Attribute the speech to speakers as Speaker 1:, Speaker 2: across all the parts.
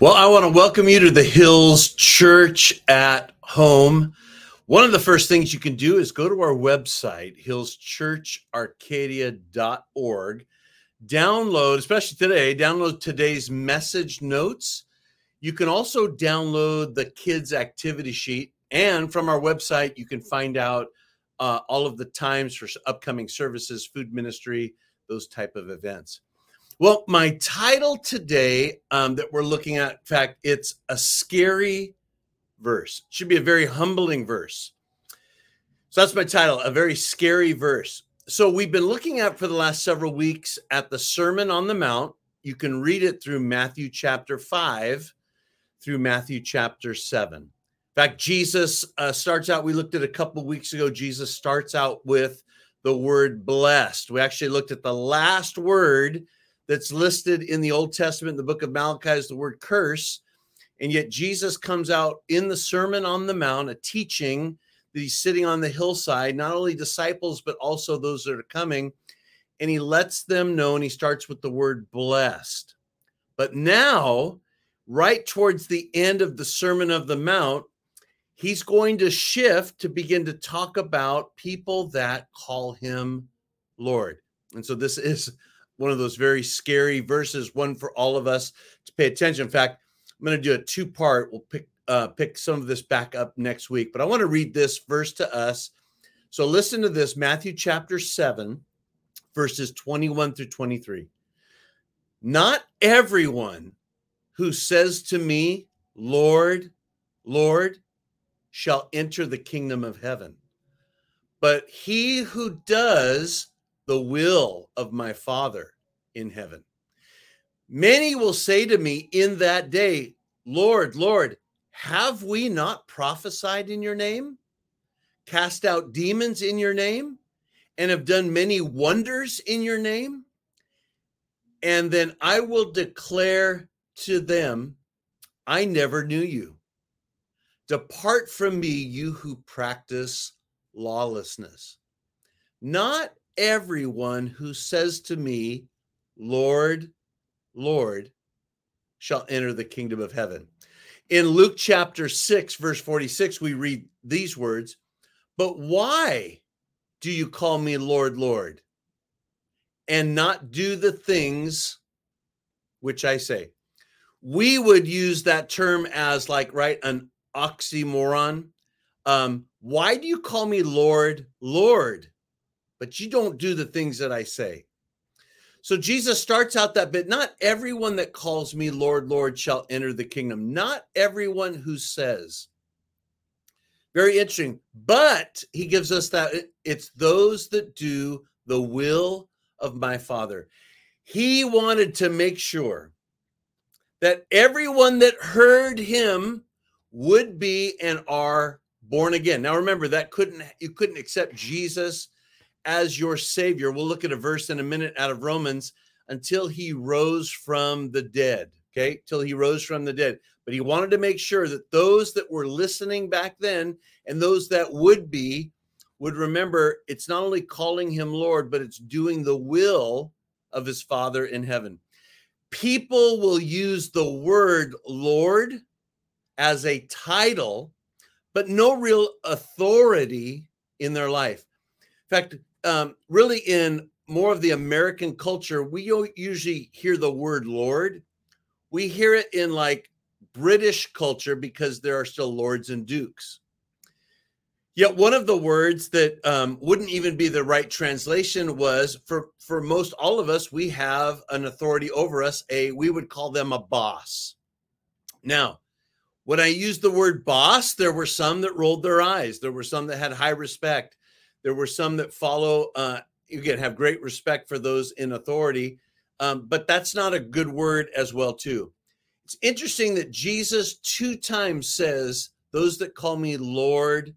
Speaker 1: Well, I want to welcome you to the Hills Church at Home. One of the first things you can do is go to our website, hillschurcharcadia.org. Download, especially today, download today's message notes. You can also download the kids' activity sheet. And from our website, you can find out uh, all of the times for upcoming services, food ministry, those type of events. Well, my title today um, that we're looking at, in fact, it's a scary verse. It should be a very humbling verse. So that's my title, a very scary verse. So we've been looking at for the last several weeks at the Sermon on the Mount. You can read it through Matthew chapter 5 through Matthew chapter 7. In fact, Jesus uh, starts out, we looked at a couple weeks ago, Jesus starts out with the word blessed. We actually looked at the last word that's listed in the Old Testament, the book of Malachi, is the word curse. And yet Jesus comes out in the Sermon on the Mount, a teaching that he's sitting on the hillside, not only disciples, but also those that are coming. And he lets them know, and he starts with the word blessed. But now, right towards the end of the Sermon of the Mount, he's going to shift to begin to talk about people that call him Lord. And so this is one of those very scary verses, one for all of us to pay attention. In fact, I'm going to do a two part. We'll pick uh, pick some of this back up next week, but I want to read this verse to us. So listen to this Matthew chapter 7, verses 21 through 23. Not everyone who says to me, Lord, Lord, shall enter the kingdom of heaven, but he who does the will of my Father in heaven. Many will say to me in that day, Lord, Lord, have we not prophesied in your name, cast out demons in your name, and have done many wonders in your name? And then I will declare to them, I never knew you. Depart from me, you who practice lawlessness. Not everyone who says to me, Lord, Lord, shall enter the kingdom of heaven. In Luke chapter 6, verse 46, we read these words But why do you call me Lord, Lord, and not do the things which I say? We would use that term as like, right, an oxymoron. Um, why do you call me Lord, Lord? But you don't do the things that I say. So Jesus starts out that bit not everyone that calls me Lord, Lord shall enter the kingdom, not everyone who says. Very interesting. But he gives us that it's those that do the will of my Father. He wanted to make sure that everyone that heard him would be and are born again. Now remember that couldn't you couldn't accept Jesus as your savior. We'll look at a verse in a minute out of Romans until he rose from the dead. Okay, till he rose from the dead. But he wanted to make sure that those that were listening back then and those that would be would remember it's not only calling him Lord, but it's doing the will of his Father in heaven. People will use the word Lord as a title, but no real authority in their life. In fact, um, really in more of the American culture, we don't usually hear the word Lord. We hear it in like British culture because there are still lords and dukes. Yet one of the words that um, wouldn't even be the right translation was for for most all of us, we have an authority over us. A we would call them a boss. Now, when I used the word boss, there were some that rolled their eyes. There were some that had high respect. There were some that follow, uh, you can have great respect for those in authority, um, but that's not a good word as well, too. It's interesting that Jesus two times says, Those that call me Lord,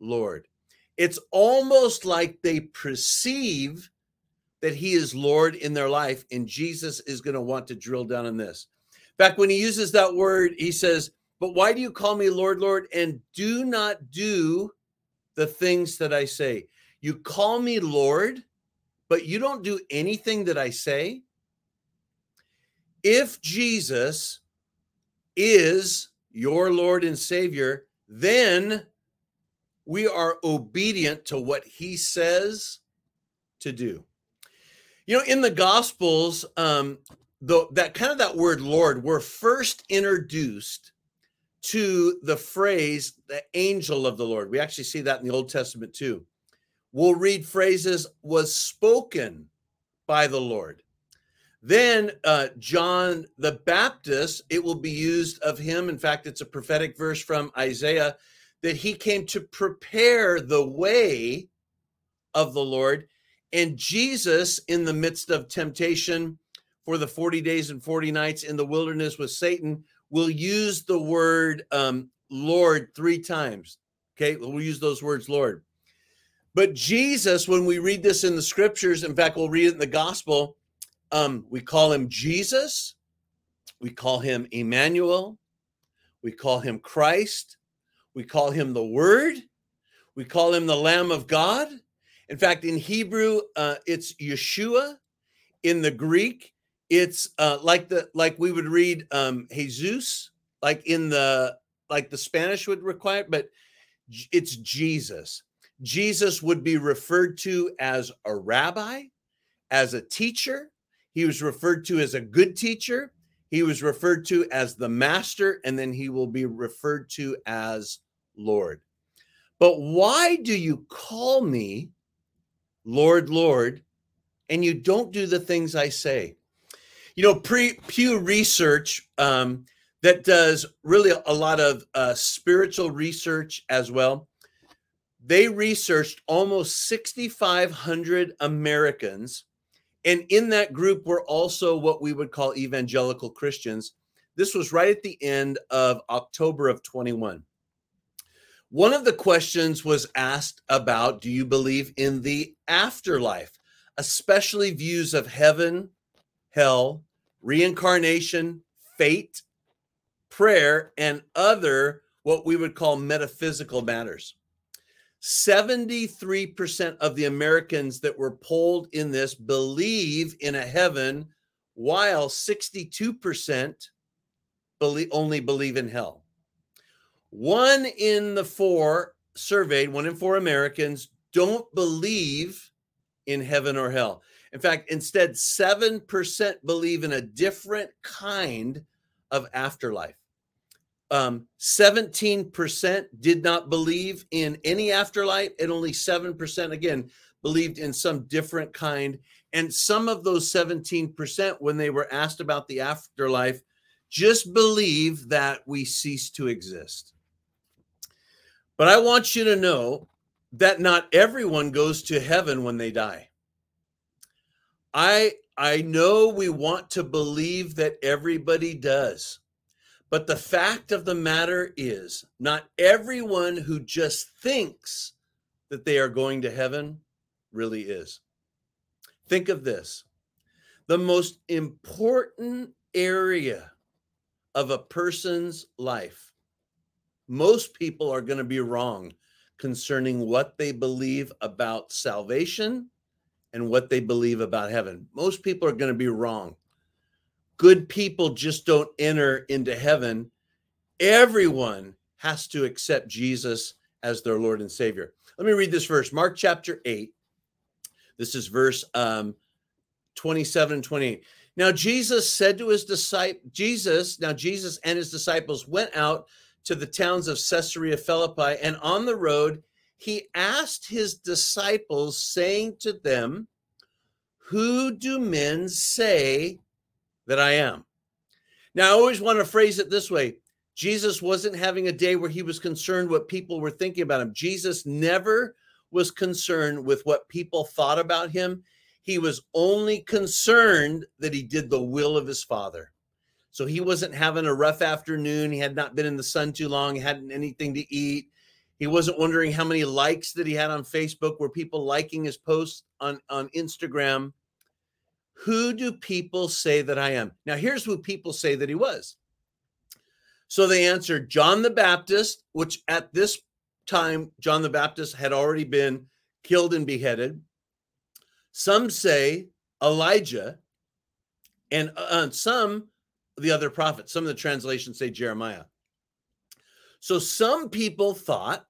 Speaker 1: Lord. It's almost like they perceive that he is Lord in their life, and Jesus is going to want to drill down on this. Fact, when he uses that word, he says, But why do you call me Lord, Lord, and do not do the things that I say. You call me Lord, but you don't do anything that I say. If Jesus is your Lord and Savior, then we are obedient to what he says to do. You know, in the Gospels, um, the, that kind of that word Lord, we're first introduced to the phrase the angel of the Lord. We actually see that in the Old Testament too. We'll read phrases was spoken by the Lord. Then uh, John the Baptist, it will be used of him. In fact, it's a prophetic verse from Isaiah that he came to prepare the way of the Lord. And Jesus, in the midst of temptation for the 40 days and 40 nights in the wilderness with Satan, will use the word um, Lord three times. Okay, we'll use those words, Lord. But Jesus, when we read this in the scriptures, in fact, we'll read it in the gospel, um, we call him Jesus, we call him Emmanuel, we call him Christ, we call him the Word, we call him the Lamb of God. In fact, in Hebrew, uh, it's Yeshua. In the Greek, it's uh, like the like we would read um, Jesus, like in the like the Spanish would require, but it's Jesus. Jesus would be referred to as a rabbi, as a teacher. He was referred to as a good teacher. He was referred to as the master, and then he will be referred to as Lord. But why do you call me Lord, Lord, and you don't do the things I say? You know, pre Pew Research um, that does really a lot of uh, spiritual research as well. They researched almost 6,500 Americans. And in that group were also what we would call evangelical Christians. This was right at the end of October of 21. One of the questions was asked about do you believe in the afterlife, especially views of heaven, hell, reincarnation, fate, prayer, and other what we would call metaphysical matters. 73% of the Americans that were polled in this believe in a heaven, while 62% believe, only believe in hell. One in the four surveyed, one in four Americans don't believe in heaven or hell. In fact, instead, 7% believe in a different kind of afterlife. Um, 17% did not believe in any afterlife, and only 7% again believed in some different kind. And some of those 17%, when they were asked about the afterlife, just believe that we cease to exist. But I want you to know that not everyone goes to heaven when they die. I I know we want to believe that everybody does. But the fact of the matter is, not everyone who just thinks that they are going to heaven really is. Think of this the most important area of a person's life. Most people are going to be wrong concerning what they believe about salvation and what they believe about heaven. Most people are going to be wrong. Good people just don't enter into heaven. Everyone has to accept Jesus as their Lord and Savior. Let me read this verse Mark chapter 8. This is verse um, 27 and 28. Now, Jesus said to his disciple, Jesus, now Jesus and his disciples went out to the towns of Caesarea Philippi, and on the road, he asked his disciples, saying to them, Who do men say that I am? Now, I always want to phrase it this way Jesus wasn't having a day where he was concerned what people were thinking about him. Jesus never was concerned with what people thought about him. He was only concerned that he did the will of his father. So he wasn't having a rough afternoon. He had not been in the sun too long, he hadn't anything to eat. He wasn't wondering how many likes that he had on Facebook. Were people liking his posts on, on Instagram? Who do people say that I am? Now, here's who people say that he was. So they answered John the Baptist, which at this time, John the Baptist had already been killed and beheaded. Some say Elijah, and uh, some the other prophets. Some of the translations say Jeremiah. So some people thought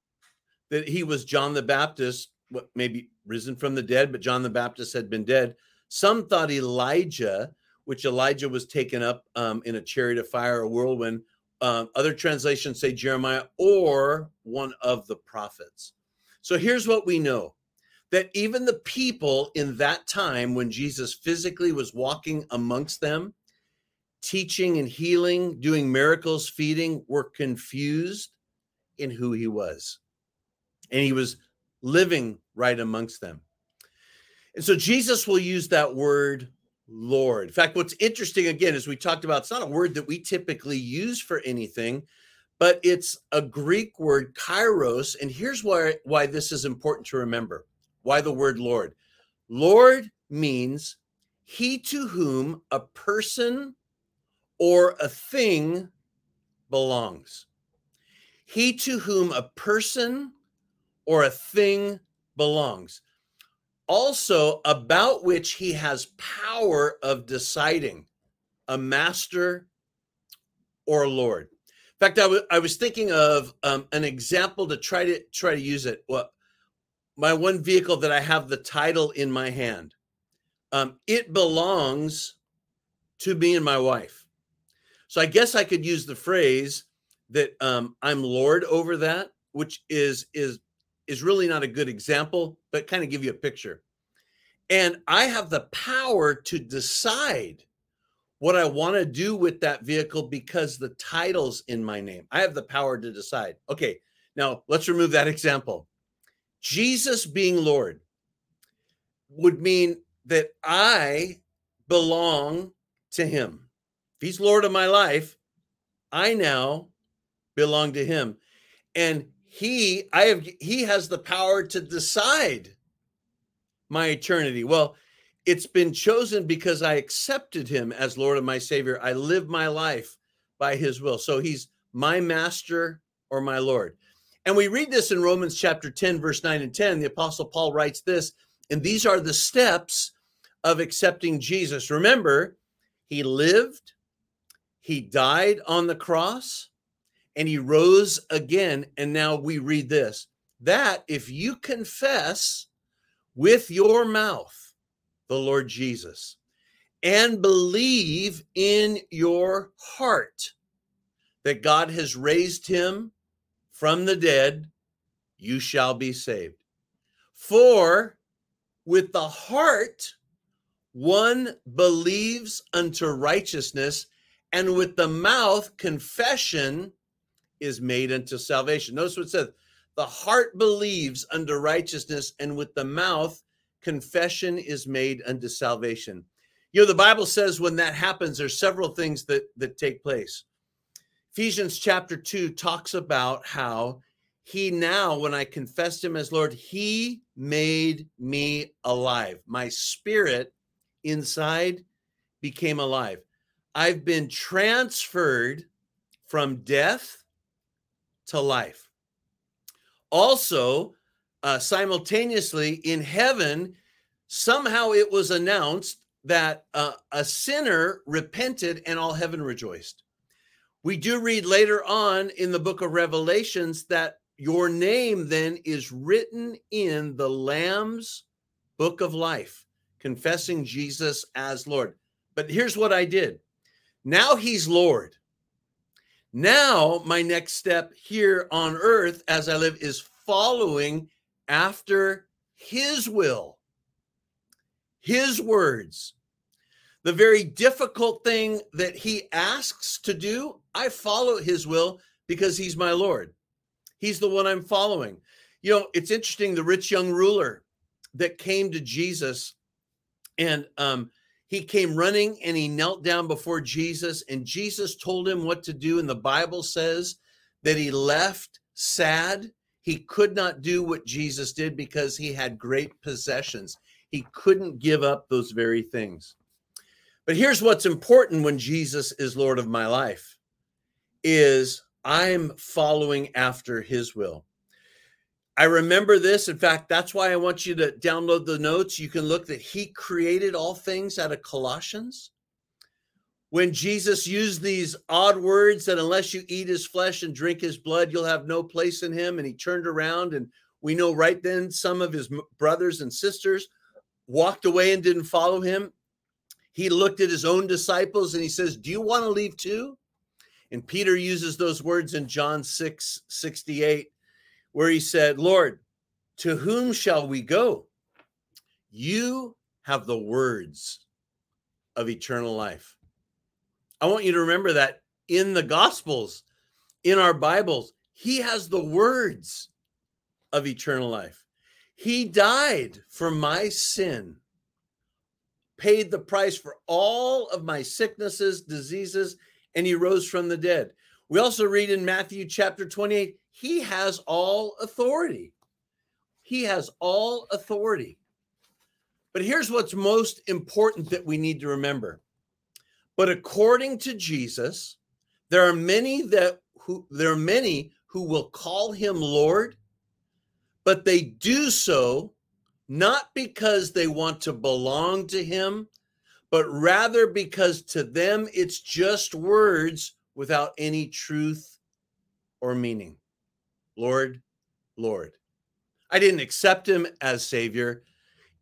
Speaker 1: that he was John the Baptist, what maybe risen from the dead, but John the Baptist had been dead. Some thought Elijah, which Elijah was taken up um, in a chariot of fire, a whirlwind. Um, other translations say Jeremiah or one of the prophets. So here's what we know that even the people in that time when Jesus physically was walking amongst them, teaching and healing, doing miracles, feeding, were confused in who he was. And he was living right amongst them. And so Jesus will use that word Lord. In fact, what's interesting again, is we talked about, it's not a word that we typically use for anything, but it's a Greek word, kyrios. And here's why, why this is important to remember why the word Lord. Lord means he to whom a person or a thing belongs. He to whom a person or a thing belongs. Also, about which he has power of deciding, a master or a lord. In fact, I, w- I was thinking of um, an example to try to try to use it. Well, my one vehicle that I have the title in my hand, um, it belongs to me and my wife. So I guess I could use the phrase that um, I'm Lord over that, which is is is really not a good example, but kind of give you a picture. And I have the power to decide what I want to do with that vehicle because the title's in my name. I have the power to decide. Okay, now let's remove that example. Jesus being Lord would mean that I belong to him. If he's Lord of my life, I now belong to him. And he, I have, he has the power to decide my eternity. Well, it's been chosen because I accepted him as Lord of my Savior. I live my life by his will. So he's my master or my Lord. And we read this in Romans chapter 10, verse 9 and 10. The Apostle Paul writes this, and these are the steps of accepting Jesus. Remember, he lived, he died on the cross and he rose again. And now we read this that if you confess with your mouth the Lord Jesus and believe in your heart that God has raised him from the dead, you shall be saved. For with the heart one believes unto righteousness and with the mouth confession is made unto salvation. Notice what it says the heart believes unto righteousness, and with the mouth confession is made unto salvation. You know, the Bible says when that happens, there's several things that, that take place. Ephesians chapter 2 talks about how he now, when I confessed him as Lord, he made me alive. My spirit inside became alive. I've been transferred from death to life. Also, uh, simultaneously in heaven, somehow it was announced that uh, a sinner repented and all heaven rejoiced. We do read later on in the book of Revelations that your name then is written in the Lamb's book of life, confessing Jesus as Lord. But here's what I did now he's Lord. Now, my next step here on earth as I live is following after his will, his words. The very difficult thing that he asks to do, I follow his will because he's my Lord. He's the one I'm following. You know, it's interesting the rich young ruler that came to Jesus and um, he came running and he knelt down before Jesus, and Jesus told him what to do. And the Bible says that he left sad. He could not do what Jesus did because he had great possessions. He couldn't give up those very things. But here's what's important when Jesus is Lord of my life is I'm following after his will. I remember this. In fact, that's why I want you to download the notes. You can look that he created all things out of Colossians. when Jesus used these odd words that unless you eat his flesh and drink his blood, you'll have no place in him. And he turned around, and we know right then some of his brothers and sisters walked away and didn't follow him. He looked at his own disciples and he says, Do you want to leave too? And Peter uses those words in John 6 68, where he said, Lord, to whom shall we go? You have the words of eternal life. I want you to remember that in the Gospels, in our Bibles, he has the words of eternal life. He died for my sin, paid the price for all of my sicknesses, diseases, and he rose from the dead. We also read in Matthew chapter 28, he has all authority. He has all authority. But here's what's most important that we need to remember. But according to Jesus, there are many that who there are many who will call him Lord, but they do so not because they want to belong to him, but rather because to them it's just words without any truth or meaning. Lord, Lord. I didn't accept him as Savior.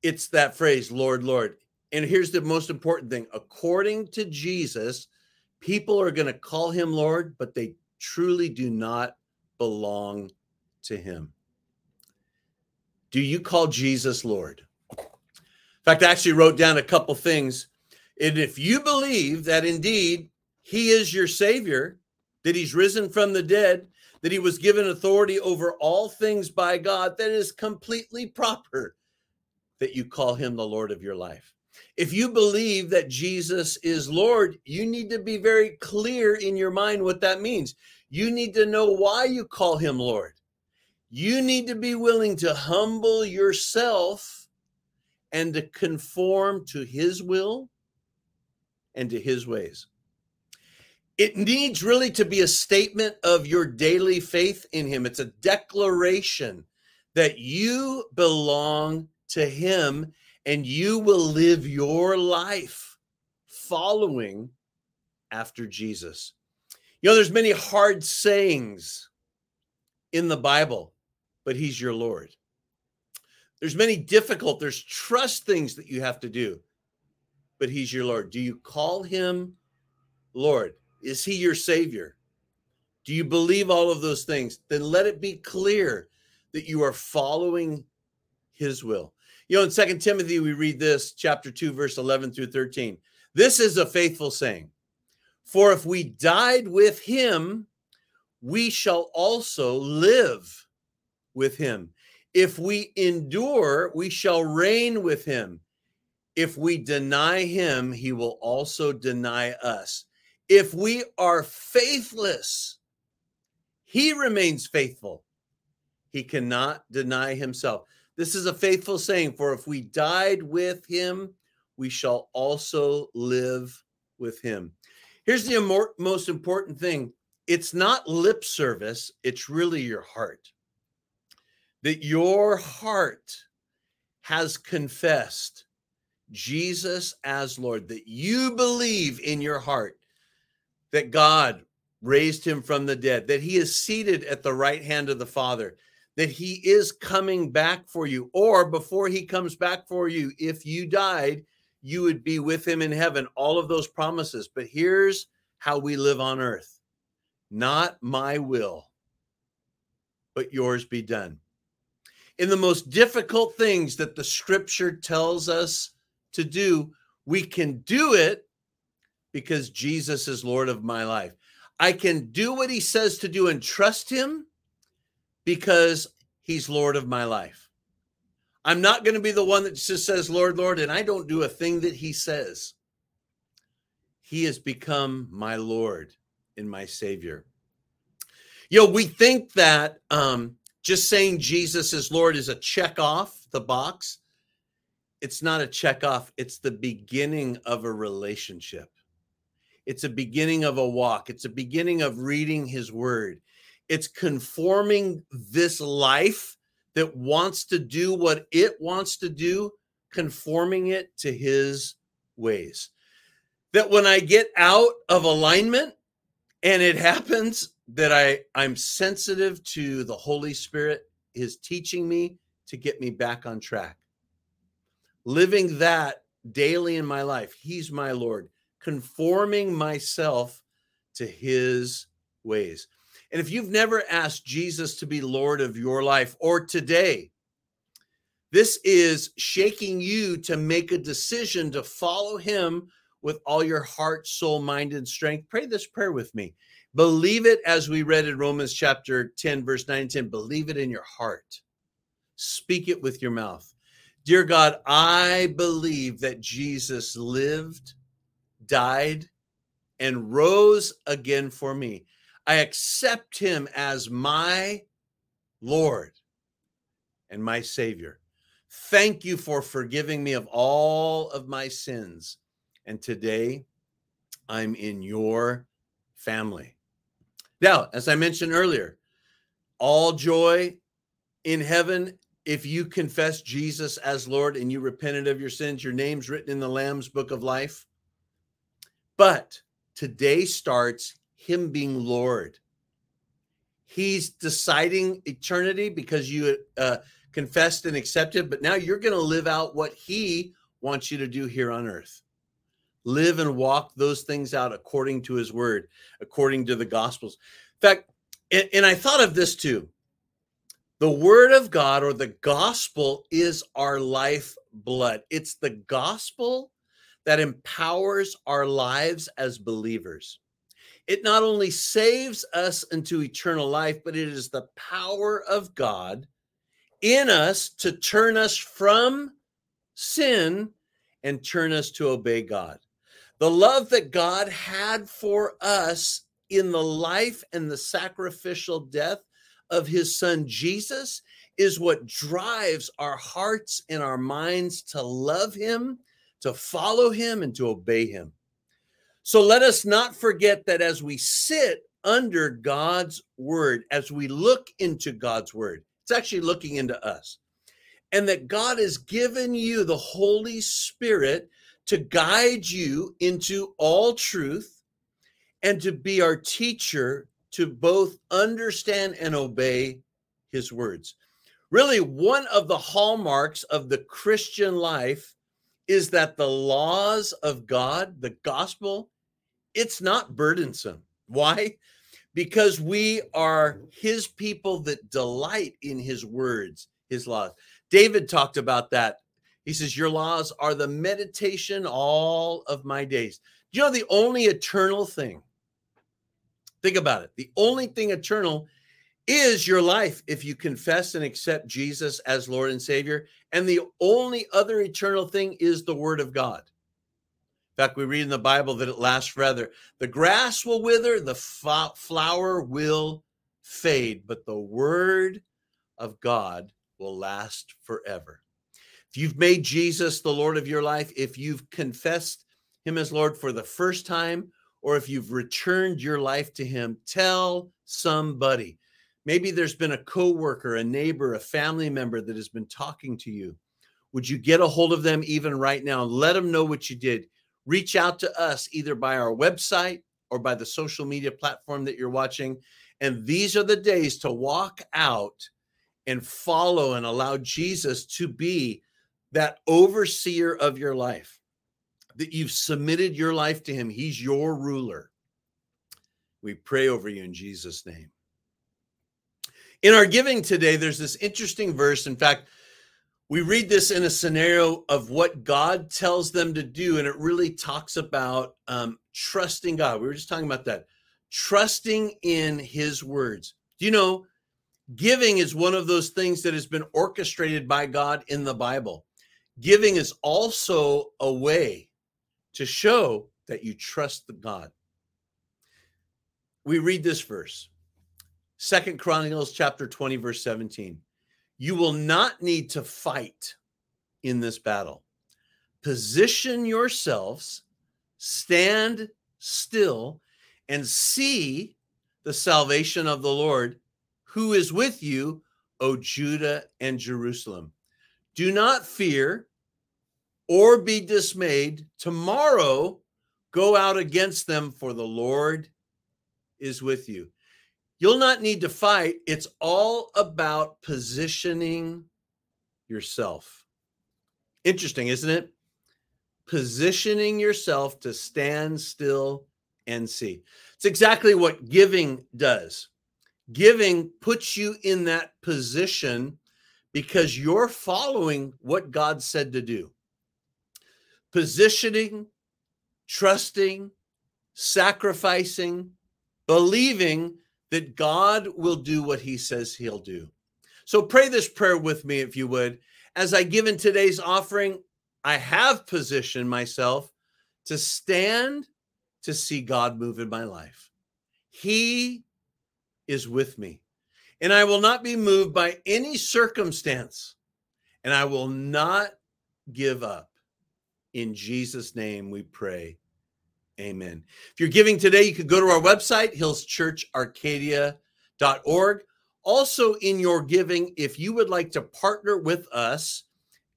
Speaker 1: It's that phrase, Lord, Lord. And here's the most important thing according to Jesus, people are going to call him Lord, but they truly do not belong to him. Do you call Jesus Lord? In fact, I actually wrote down a couple things. And if you believe that indeed he is your Savior, that he's risen from the dead, that he was given authority over all things by God, that is completely proper that you call him the Lord of your life. If you believe that Jesus is Lord, you need to be very clear in your mind what that means. You need to know why you call him Lord. You need to be willing to humble yourself and to conform to his will and to his ways. It needs really to be a statement of your daily faith in him. It's a declaration that you belong to him and you will live your life following after Jesus. You know, there's many hard sayings in the Bible, but he's your Lord. There's many difficult, there's trust things that you have to do, but he's your Lord. Do you call him Lord? Is he your savior? Do you believe all of those things? Then let it be clear that you are following his will. You know, in Second Timothy, we read this, chapter 2, verse 11 through 13. This is a faithful saying. For if we died with him, we shall also live with him. If we endure, we shall reign with him. If we deny him, he will also deny us. If we are faithless, he remains faithful. He cannot deny himself. This is a faithful saying, for if we died with him, we shall also live with him. Here's the most important thing it's not lip service, it's really your heart. That your heart has confessed Jesus as Lord, that you believe in your heart that God raised him from the dead, that he is seated at the right hand of the Father, that he is coming back for you, or before he comes back for you, if you died, you would be with him in heaven. All of those promises. But here's how we live on earth not my will, but yours be done. In the most difficult things that the scripture tells us to do, we can do it because Jesus is Lord of my life. I can do what he says to do and trust him because he's Lord of my life. I'm not going to be the one that just says, Lord, Lord, and I don't do a thing that he says. He has become my Lord and my Savior. You know, we think that um, just saying Jesus is Lord is a check off the box. It's not a check off, it's the beginning of a relationship. It's a beginning of a walk. It's a beginning of reading his word. It's conforming this life that wants to do what it wants to do, conforming it to his ways. that when I get out of alignment and it happens that I I'm sensitive to the Holy Spirit is teaching me to get me back on track. Living that daily in my life. He's my Lord, conforming myself to his ways. And if you've never asked Jesus to be Lord of your life or today, this is shaking you to make a decision to follow him with all your heart, soul, mind, and strength. Pray this prayer with me. Believe it as we read in Romans chapter 10, verse 9 and 10. Believe it in your heart. Speak it with your mouth. Dear God, I believe that Jesus lived, died, and rose again for me. I accept him as my Lord and my Savior. Thank you for forgiving me of all of my sins. And today I'm in your family. Now, as I mentioned earlier, all joy in heaven if you confess Jesus as Lord and you repented of your sins, your name's written in the Lamb's book of life. But today starts him being Lord. He's deciding eternity because you uh, confessed and accepted, but now you're going to live out what he wants you to do here on earth. Live and walk those things out according to his word, according to the gospels. In fact, and, and I thought of this too. The word of God or the gospel is our life blood. It's the gospel that empowers our lives as believers. It not only saves us into eternal life, but it is the power of God in us to turn us from sin and turn us to obey God. The love that God had for us in the life and the sacrificial death of his son Jesus is what drives our hearts and our minds to love him, to follow him, and to obey him. So let us not forget that as we sit under God's word, as we look into God's word, it's actually looking into us, and that God has given you the Holy Spirit to guide you into all truth and to be our teacher to both understand and obey his words. Really, one of the hallmarks of the Christian life is that the laws of God, the gospel, it's not burdensome. Why? Because we are his people that delight in his words, his laws. David talked about that. He says, Your laws are the meditation all of my days. You know, the only eternal thing Think about it. The only thing eternal is your life if you confess and accept Jesus as Lord and Savior. And the only other eternal thing is the Word of God. In fact, we read in the Bible that it lasts forever. The grass will wither, the flower will fade, but the Word of God will last forever. If you've made Jesus the Lord of your life, if you've confessed Him as Lord for the first time, or if you've returned your life to him, tell somebody. Maybe there's been a coworker, a neighbor, a family member that has been talking to you. Would you get a hold of them even right now? Let them know what you did. Reach out to us either by our website or by the social media platform that you're watching. And these are the days to walk out and follow and allow Jesus to be that overseer of your life that you've submitted your life to him. He's your ruler. We pray over you in Jesus' name. In our giving today, there's this interesting verse. In fact, we read this in a scenario of what God tells them to do, and it really talks about um, trusting God. We were just talking about that. Trusting in his words. Do you know, giving is one of those things that has been orchestrated by God in the Bible. Giving is also a way to show that you trust the God. We read this verse. Second Chronicles chapter 20 verse 17. You will not need to fight in this battle. Position yourselves, stand still and see the salvation of the Lord who is with you, O Judah and Jerusalem. Do not fear, or be dismayed. Tomorrow Go out against them, for the Lord is with you. You'll not need to fight. It's all about positioning yourself. Interesting, isn't it? Positioning yourself to stand still and see. It's exactly what giving does. Giving puts you in that position because you're following what God said to do. Positioning, trusting, sacrificing, believing that God will do what he says he'll do. So pray this prayer with me, if you would. As I give in today's offering, I have positioned myself to stand to see God move in my life. He is with me, and I will not be moved by any circumstance, and I will not give up. In Jesus' name we pray. Amen. If you're giving today, you could go to our website, hillschurcharcadia.org. Also, in your giving, if you would like to partner with us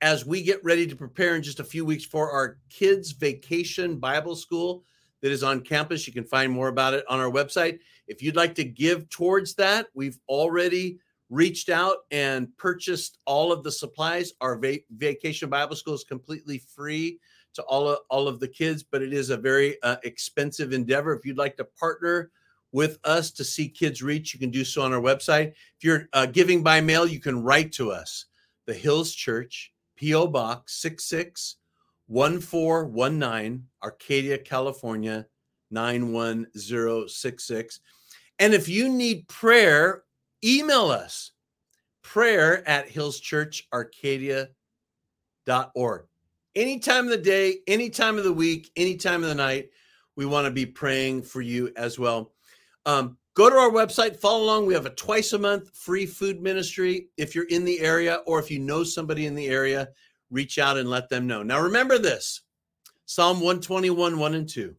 Speaker 1: as we get ready to prepare in just a few weeks for our kids' vacation Bible school that is on campus, you can find more about it on our website. If you'd like to give towards that, we've already reached out and purchased all of the supplies. Our va- vacation Bible school is completely free to all of, all of the kids, but it is a very uh, expensive endeavor. If you'd like to partner with us to see kids reach, you can do so on our website. If you're uh, giving by mail, you can write to us, the Hills Church, P.O. Box 661419, Arcadia, California 91066. And if you need prayer, email us prayer at hillschurcharcadia.org any time of the day, any time of the week, any time of the night, we want to be praying for you as well. Um, go to our website, follow along. We have a twice a month free food ministry. If you're in the area or if you know somebody in the area, reach out and let them know. Now, remember this Psalm 121, 1 and 2.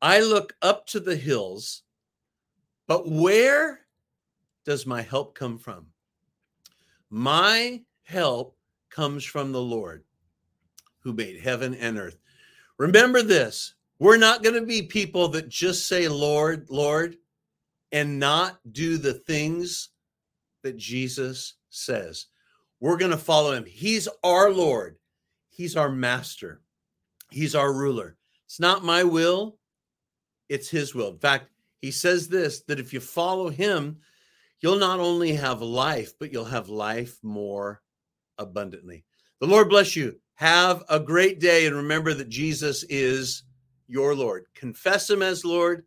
Speaker 1: I look up to the hills, but where does my help come from? My help comes from the Lord who made heaven and earth. Remember this we're not going to be people that just say, Lord, Lord, and not do the things that Jesus says. We're going to follow him. He's our Lord, He's our master, He's our ruler. It's not my will, it's His will. In fact, He says this that if you follow Him, you'll not only have life, but you'll have life more abundantly. The Lord bless you. Have a great day and remember that Jesus is your Lord. Confess him as Lord,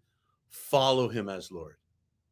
Speaker 1: follow him as Lord.